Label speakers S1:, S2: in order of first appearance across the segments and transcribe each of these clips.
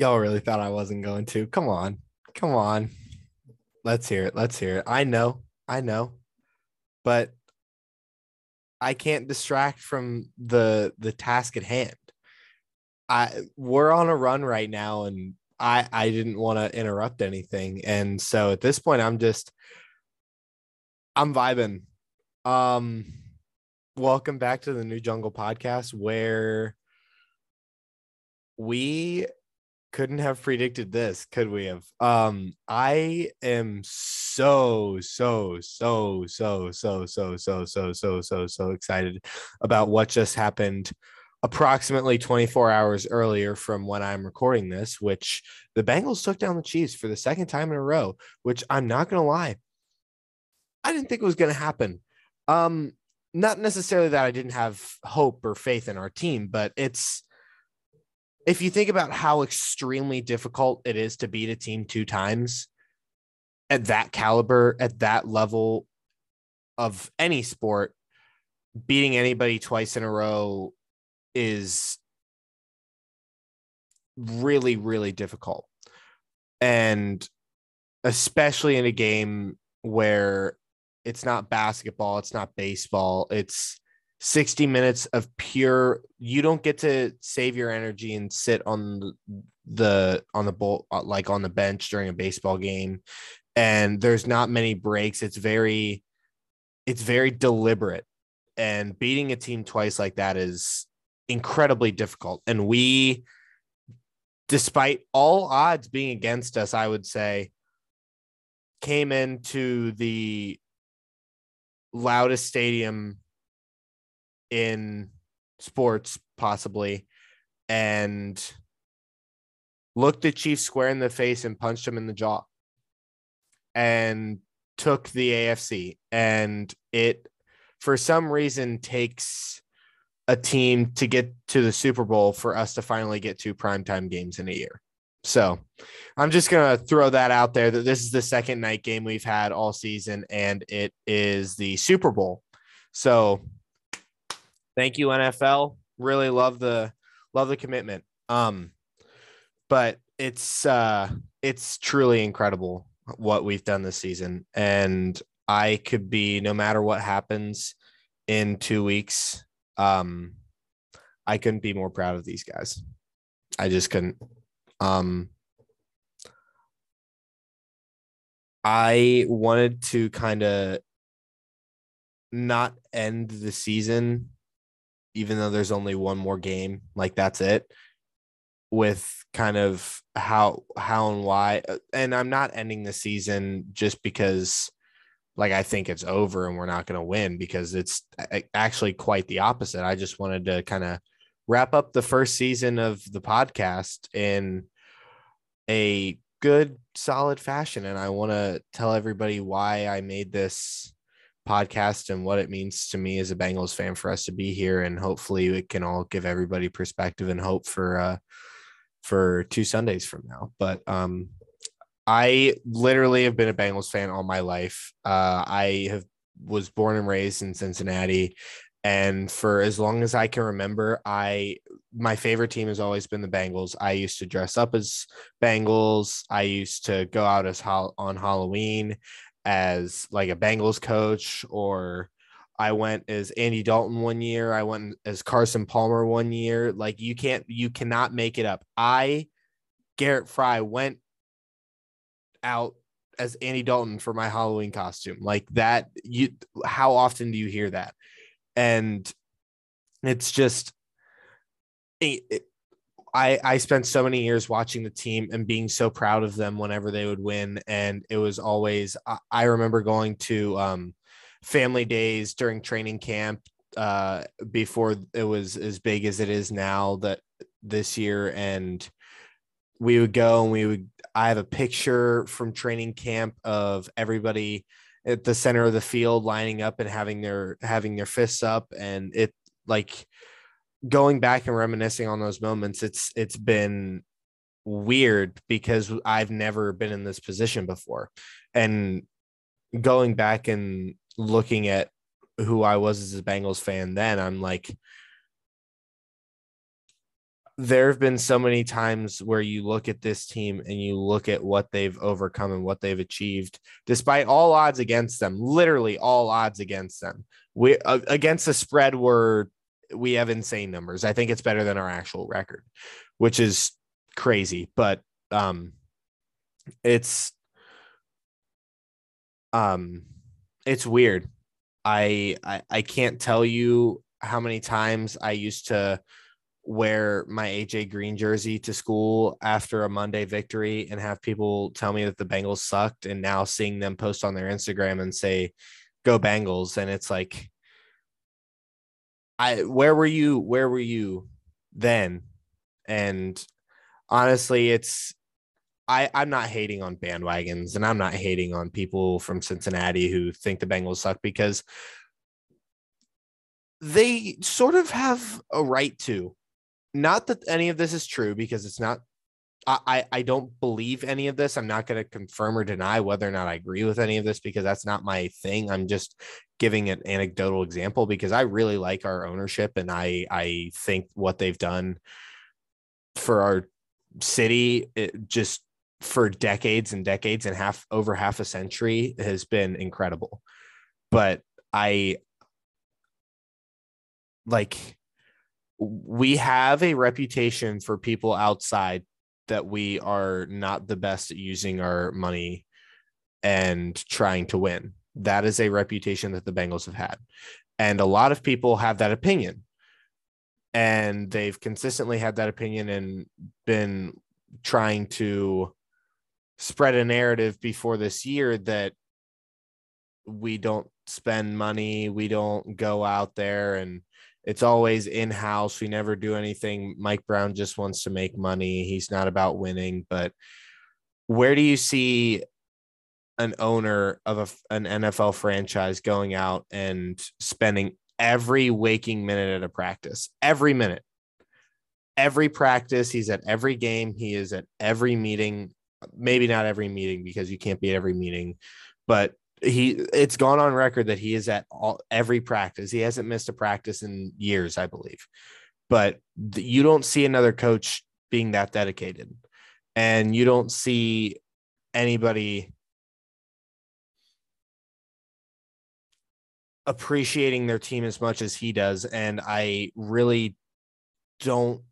S1: Y'all really thought I wasn't going to. Come on. Come on. Let's hear it. Let's hear it. I know. I know. But I can't distract from the the task at hand. I we're on a run right now and I I didn't want to interrupt anything. And so at this point I'm just I'm vibing. Um welcome back to the New Jungle podcast where we couldn't have predicted this, could we have? Um, I am so, so, so, so, so, so, so, so, so, so, so excited about what just happened approximately 24 hours earlier from when I'm recording this, which the Bengals took down the Chiefs for the second time in a row, which I'm not gonna lie, I didn't think it was gonna happen. Um, not necessarily that I didn't have hope or faith in our team, but it's if you think about how extremely difficult it is to beat a team two times at that caliber, at that level of any sport, beating anybody twice in a row is really, really difficult. And especially in a game where it's not basketball, it's not baseball, it's 60 minutes of pure you don't get to save your energy and sit on the on the bowl uh, like on the bench during a baseball game. And there's not many breaks. It's very it's very deliberate. And beating a team twice like that is incredibly difficult. And we despite all odds being against us i would say came into the loudest stadium in sports, possibly, and looked the Chiefs square in the face and punched him in the jaw and took the AFC. And it, for some reason, takes a team to get to the Super Bowl for us to finally get two primetime games in a year. So I'm just going to throw that out there that this is the second night game we've had all season, and it is the Super Bowl. So thank you NFL. Really love the love the commitment. Um, but it's uh it's truly incredible what we've done this season, and I could be no matter what happens in two weeks. Um, I couldn't be more proud of these guys. I just couldn't. Um, I wanted to kind of not end the season even though there's only one more game, like that's it with kind of how how and why uh, and I'm not ending the season just because like I think it's over and we're not going to win because it's actually quite the opposite. I just wanted to kind of wrap up the first season of the podcast in a good solid fashion and I want to tell everybody why I made this podcast and what it means to me as a Bengals fan for us to be here. And hopefully it can all give everybody perspective and hope for uh for two Sundays from now. But um I literally have been a Bengals fan all my life. Uh I have was born and raised in Cincinnati and for as long as I can remember, I my favorite team has always been the Bengals. I used to dress up as Bengals. I used to go out as ho- on Halloween as like a Bengals coach, or I went as Andy Dalton one year. I went as Carson Palmer one year. Like you can't, you cannot make it up. I, Garrett Fry, went out as Andy Dalton for my Halloween costume. Like that, you, how often do you hear that? And it's just, it, it, I I spent so many years watching the team and being so proud of them whenever they would win, and it was always. I, I remember going to um, family days during training camp uh, before it was as big as it is now. That this year, and we would go and we would. I have a picture from training camp of everybody at the center of the field lining up and having their having their fists up, and it like going back and reminiscing on those moments, it's it's been weird because I've never been in this position before. And going back and looking at who I was as a Bengals fan then, I'm like there have been so many times where you look at this team and you look at what they've overcome and what they've achieved despite all odds against them literally all odds against them we uh, against the spread where we have insane numbers. I think it's better than our actual record which is crazy but um it's um it's weird. I, I i can't tell you how many times i used to wear my AJ Green jersey to school after a Monday victory and have people tell me that the Bengals sucked and now seeing them post on their Instagram and say go Bengals. And it's like I where were you where were you then? And honestly it's I I'm not hating on bandwagons and I'm not hating on people from Cincinnati who think the Bengals suck because they sort of have a right to. Not that any of this is true because it's not I, I don't believe any of this. I'm not going to confirm or deny whether or not I agree with any of this because that's not my thing. I'm just giving an anecdotal example because I really like our ownership and I I think what they've done for our city just for decades and decades and half over half a century has been incredible. But I like we have a reputation for people outside that we are not the best at using our money and trying to win. That is a reputation that the Bengals have had. And a lot of people have that opinion. And they've consistently had that opinion and been trying to spread a narrative before this year that we don't spend money, we don't go out there and it's always in house. We never do anything. Mike Brown just wants to make money. He's not about winning. But where do you see an owner of a, an NFL franchise going out and spending every waking minute at a practice? Every minute. Every practice, he's at every game, he is at every meeting. Maybe not every meeting because you can't be at every meeting, but he it's gone on record that he is at all every practice. He hasn't missed a practice in years, I believe. But you don't see another coach being that dedicated. And you don't see anybody appreciating their team as much as he does and I really don't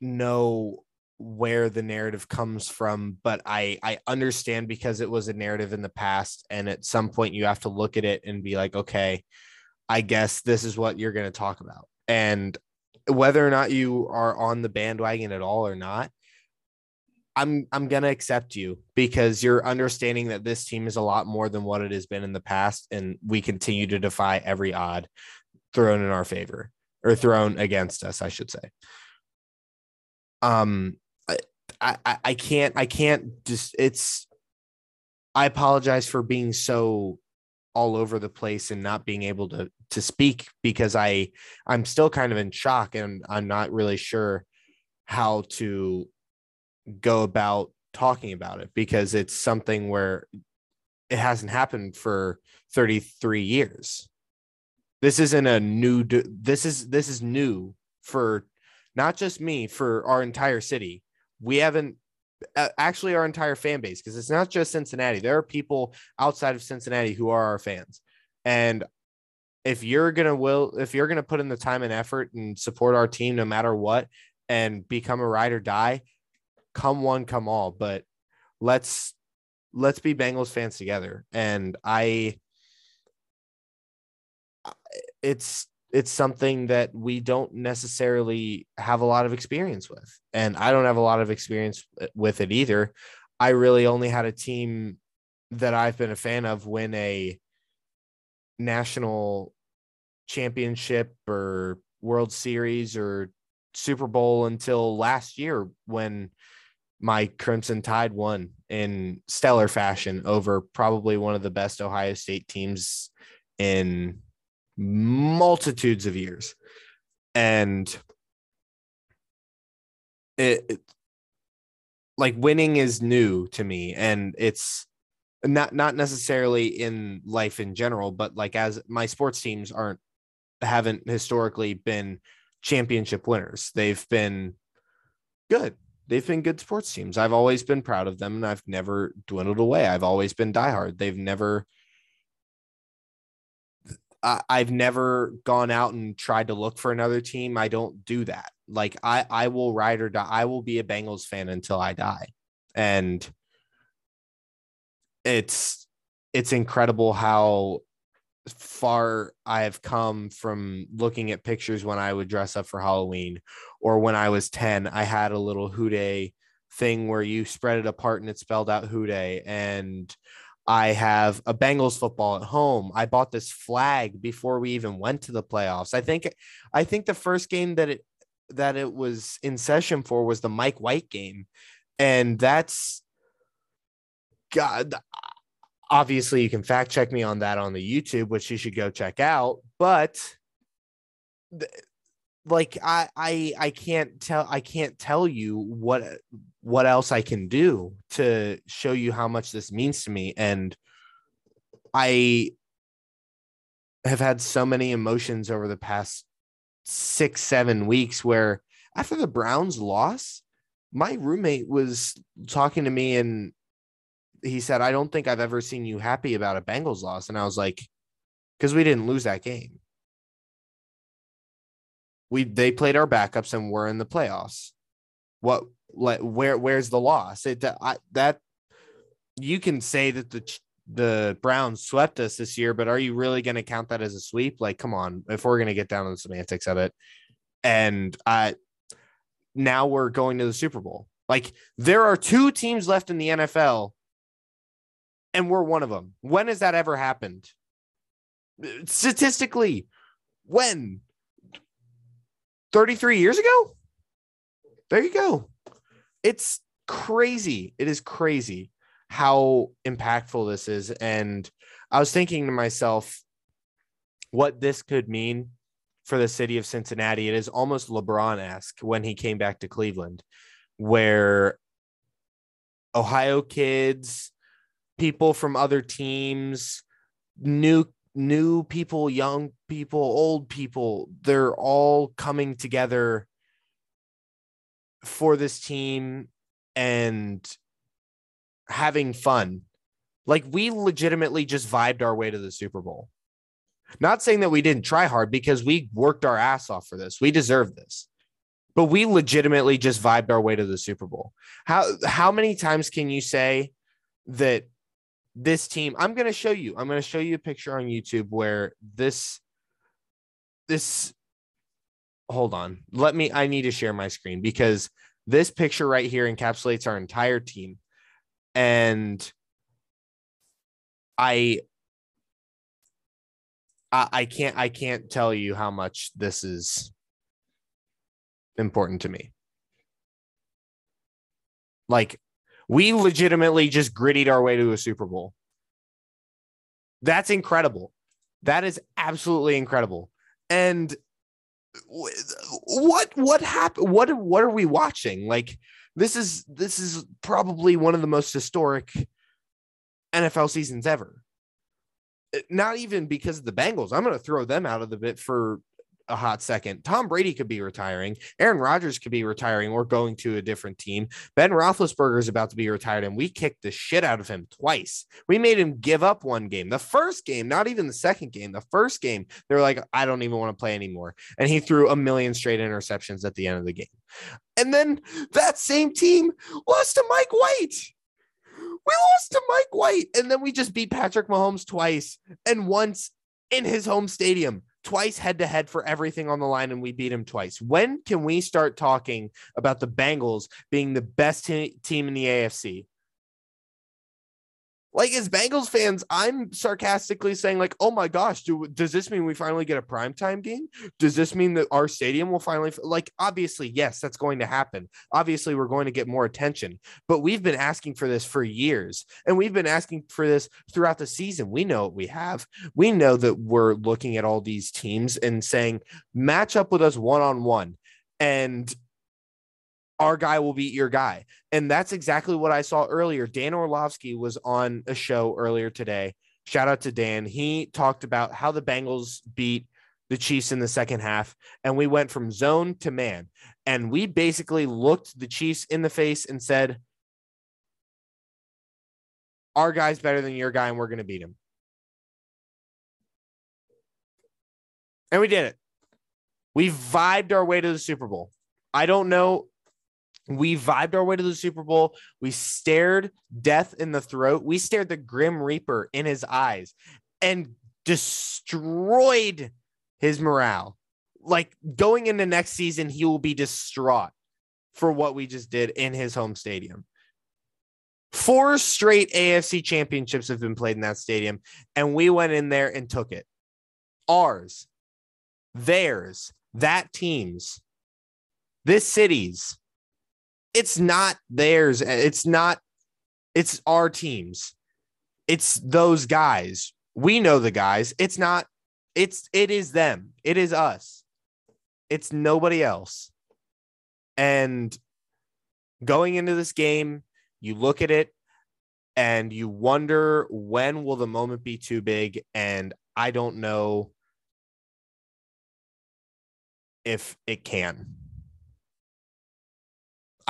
S1: know where the narrative comes from but i i understand because it was a narrative in the past and at some point you have to look at it and be like okay i guess this is what you're going to talk about. And whether or not you are on the bandwagon at all or not i'm i'm going to accept you because you're understanding that this team is a lot more than what it has been in the past and we continue to defy every odd thrown in our favor or thrown against us i should say. Um I, I can't I can't just it's I apologize for being so all over the place and not being able to to speak because I I'm still kind of in shock and I'm not really sure how to go about talking about it because it's something where it hasn't happened for 33 years. This isn't a new this is this is new for not just me for our entire city we haven't uh, actually our entire fan base because it's not just Cincinnati. There are people outside of Cincinnati who are our fans. And if you're to will if you're to put in the time and effort and support our team no matter what and become a ride or die, come one come all, but let's let's be Bengals fans together. And I it's it's something that we don't necessarily have a lot of experience with. And I don't have a lot of experience uh, with it either. I really only had a team that I've been a fan of win a national championship or World Series or Super Bowl until last year when my Crimson Tide won in stellar fashion over probably one of the best Ohio State teams in multitudes of years. And it, it like winning is new to me and it's not not necessarily in life in general but like as my sports teams aren't haven't historically been championship winners. They've been good. They've been good sports teams. I've always been proud of them and I've never dwindled away. I've always been diehard. They've never I, I've never gone out and tried to look for another team. I don't do that. Like I I will ride or die. I will be a Bengals fan until I die. And it's it's incredible how far I have come from looking at pictures when I would dress up for Halloween or when I was 10, I had a little Who Dey thing where you spread it apart and it spelled out Who Dey. And I have a Bengals football at home. I bought this flag before we even went to the playoffs. I think I think the first game that it that it was in session for was the Mike White game. And that's God obviously you can fact check me on that on the YouTube, which you should go check out. But th- like I I I can't tell I can't tell you what what else I can do to show you how much this means to me. And I have had so many emotions over the past six, seven weeks where after the Browns loss, my roommate was talking to me and he said, I don't think I've ever seen you happy about a Bengals loss. And I was like, because we didn't lose that game. We they played our backups and we're in the playoffs. What like where where's the loss? It I, that you can say that the the Browns swept us this year, but are you really going to count that as a sweep? Like, come on, if we're going to get down to the semantics of it, and I now we're going to the Super Bowl. Like, there are two teams left in the NFL and we're one of them. When has that ever happened? Statistically, when? 33 years ago? There you go. It's crazy. It is crazy how impactful this is. And I was thinking to myself, what this could mean for the city of Cincinnati. It is almost LeBron esque when he came back to Cleveland, where Ohio kids, people from other teams, new new people, young people, old people, they're all coming together for this team and having fun. Like we legitimately just vibed our way to the Super Bowl. Not saying that we didn't try hard because we worked our ass off for this. We deserve this. But we legitimately just vibed our way to the Super Bowl. How how many times can you say that this team i'm going to show you i'm going to show you a picture on youtube where this this hold on let me i need to share my screen because this picture right here encapsulates our entire team and i I, I can't I can't tell you how much this is important to me. Like we legitimately just grittied our way to a Super Bowl. That's incredible. That is absolutely incredible. And what what happened? What what are we watching? Like this is this is probably one of the most historic NFL seasons ever. Not even because of the Bengals. I'm going to throw them out of the bit for a hot second. Tom Brady could be retiring. Aaron Rodgers could be retiring or going to a different team. Ben Roethlisberger is about to be retired, and we kicked the shit out of him twice. We made him give up one game. The first game, not even the second game, the first game, they're like, I don't even want to play anymore. And he threw a million straight interceptions at the end of the game. And then that same team lost to Mike White. We lost to Mike White. And then we just beat Patrick Mahomes twice and once in his home stadium twice head to head for everything on the line and we beat him twice. When can we start talking about the Bengals being the best te- team in the AFC? Like as Bengals fans, I'm sarcastically saying, like, oh my gosh, do, does this mean we finally get a primetime game? Does this mean that our stadium will finally like obviously, yes, that's going to happen. Obviously, we're going to get more attention, but we've been asking for this for years, and we've been asking for this throughout the season. We know what we have. We know that we're looking at all these teams and saying, match up with us one on one. And our guy will beat your guy. And that's exactly what I saw earlier. Dan Orlovsky was on a show earlier today. Shout out to Dan. He talked about how the Bengals beat the Chiefs in the second half, and we went from zone to man. And we basically looked the Chiefs in the face and said, Our guy's better than your guy, and we're going to beat him. And we did it. We vibed our way to the Super Bowl. I don't know. We vibed our way to the Super Bowl. We stared death in the throat. We stared the Grim Reaper in his eyes and destroyed his morale. Like going into next season, he will be distraught for what we just did in his home stadium. Four straight AFC championships have been played in that stadium, and we went in there and took it. Ours, theirs, that team's, this city's. It's not theirs. It's not, it's our teams. It's those guys. We know the guys. It's not, it's, it is them. It is us. It's nobody else. And going into this game, you look at it and you wonder when will the moment be too big and I don't know if it can.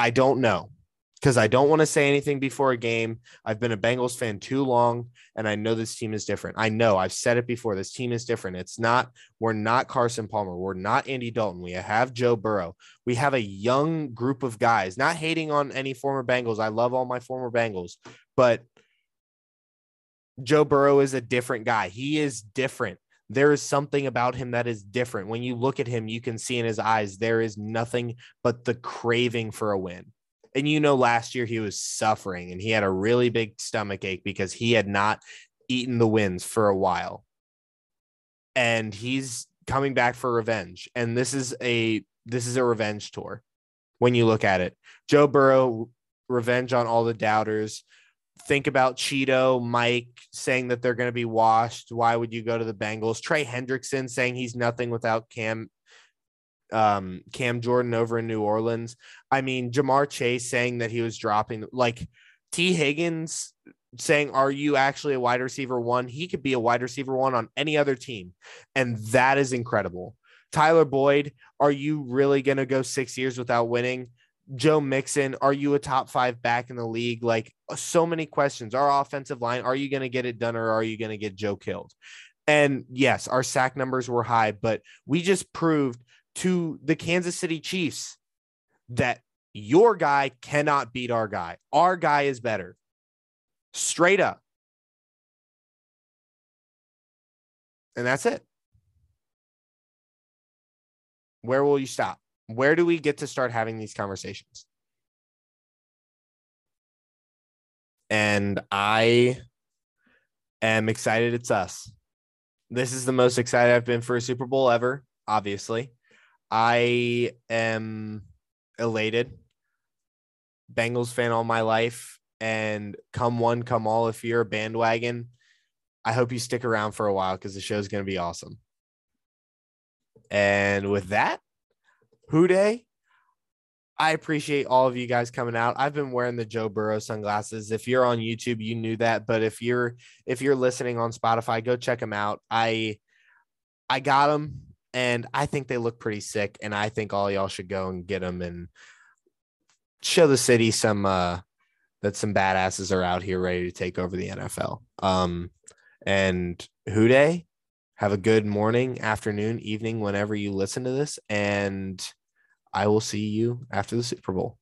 S1: I don't know because I don't want to say anything before a game. I've been a Bengals fan too long and I know this team is different. I know I've said it before. This team is different. It's not, we're not Carson Palmer. We're not Andy Dalton. We have Joe Burrow. We have a young group of guys, not hating on any former Bengals. I love all my former Bengals, but Joe Burrow is a different guy. He is different there is something about him that is different. When you look at him, you can see in his eyes there is nothing but the craving for a win. And you know, last year he was suffering and he had a really big stomach ache because he had not eaten the wins for a while. And he's coming back for revenge. And this is a this is a revenge tour when you look at it. Joe Burrow, revenge on all the doubters think about Cheeto, Mike saying that they're going to be washed. Why would you go to the Bengals? Trey Hendrickson saying he's nothing without Cam um Cam Jordan over in New Orleans. I mean, Ja'Marr Chase saying that he was dropping like Tee Higgins saying, Are you actually a wide receiver one? He could be a wide receiver one on any other team. And that is incredible. Tyler Boyd, are you really going to go six years without winning? Joe Mixon, are you a top five back in the league? Like uh, so many questions. Our offensive line, are you going to get it done or are you going to get Joe killed? And yes, our sack numbers were high, but we just proved to the Kansas City Chiefs that your guy cannot beat our guy. Our guy is better. Straight up. And that's it. Where will you stop? Where do we get to start having these conversations? And I am excited it's us. This is the most excited I've been for a Super Bowl ever, obviously. I am elated. Bengals fan all my life. And come one, come all, if you're a bandwagon, I hope you stick around for a while because the show is going to be awesome. And with that, Who Dey, I appreciate all of you guys coming out. I've been wearing the Joe Burrow sunglasses. If you're on YouTube, you knew that, but if you're if you're listening on Spotify, go check them out. I I got them and I think they look pretty sick and I think all y'all should go and get them and show the city some uh that some badasses are out here ready to take over the NFL. Um and Who Dey, have a good morning, afternoon, evening, whenever you listen to this. And I will see you after the Super Bowl.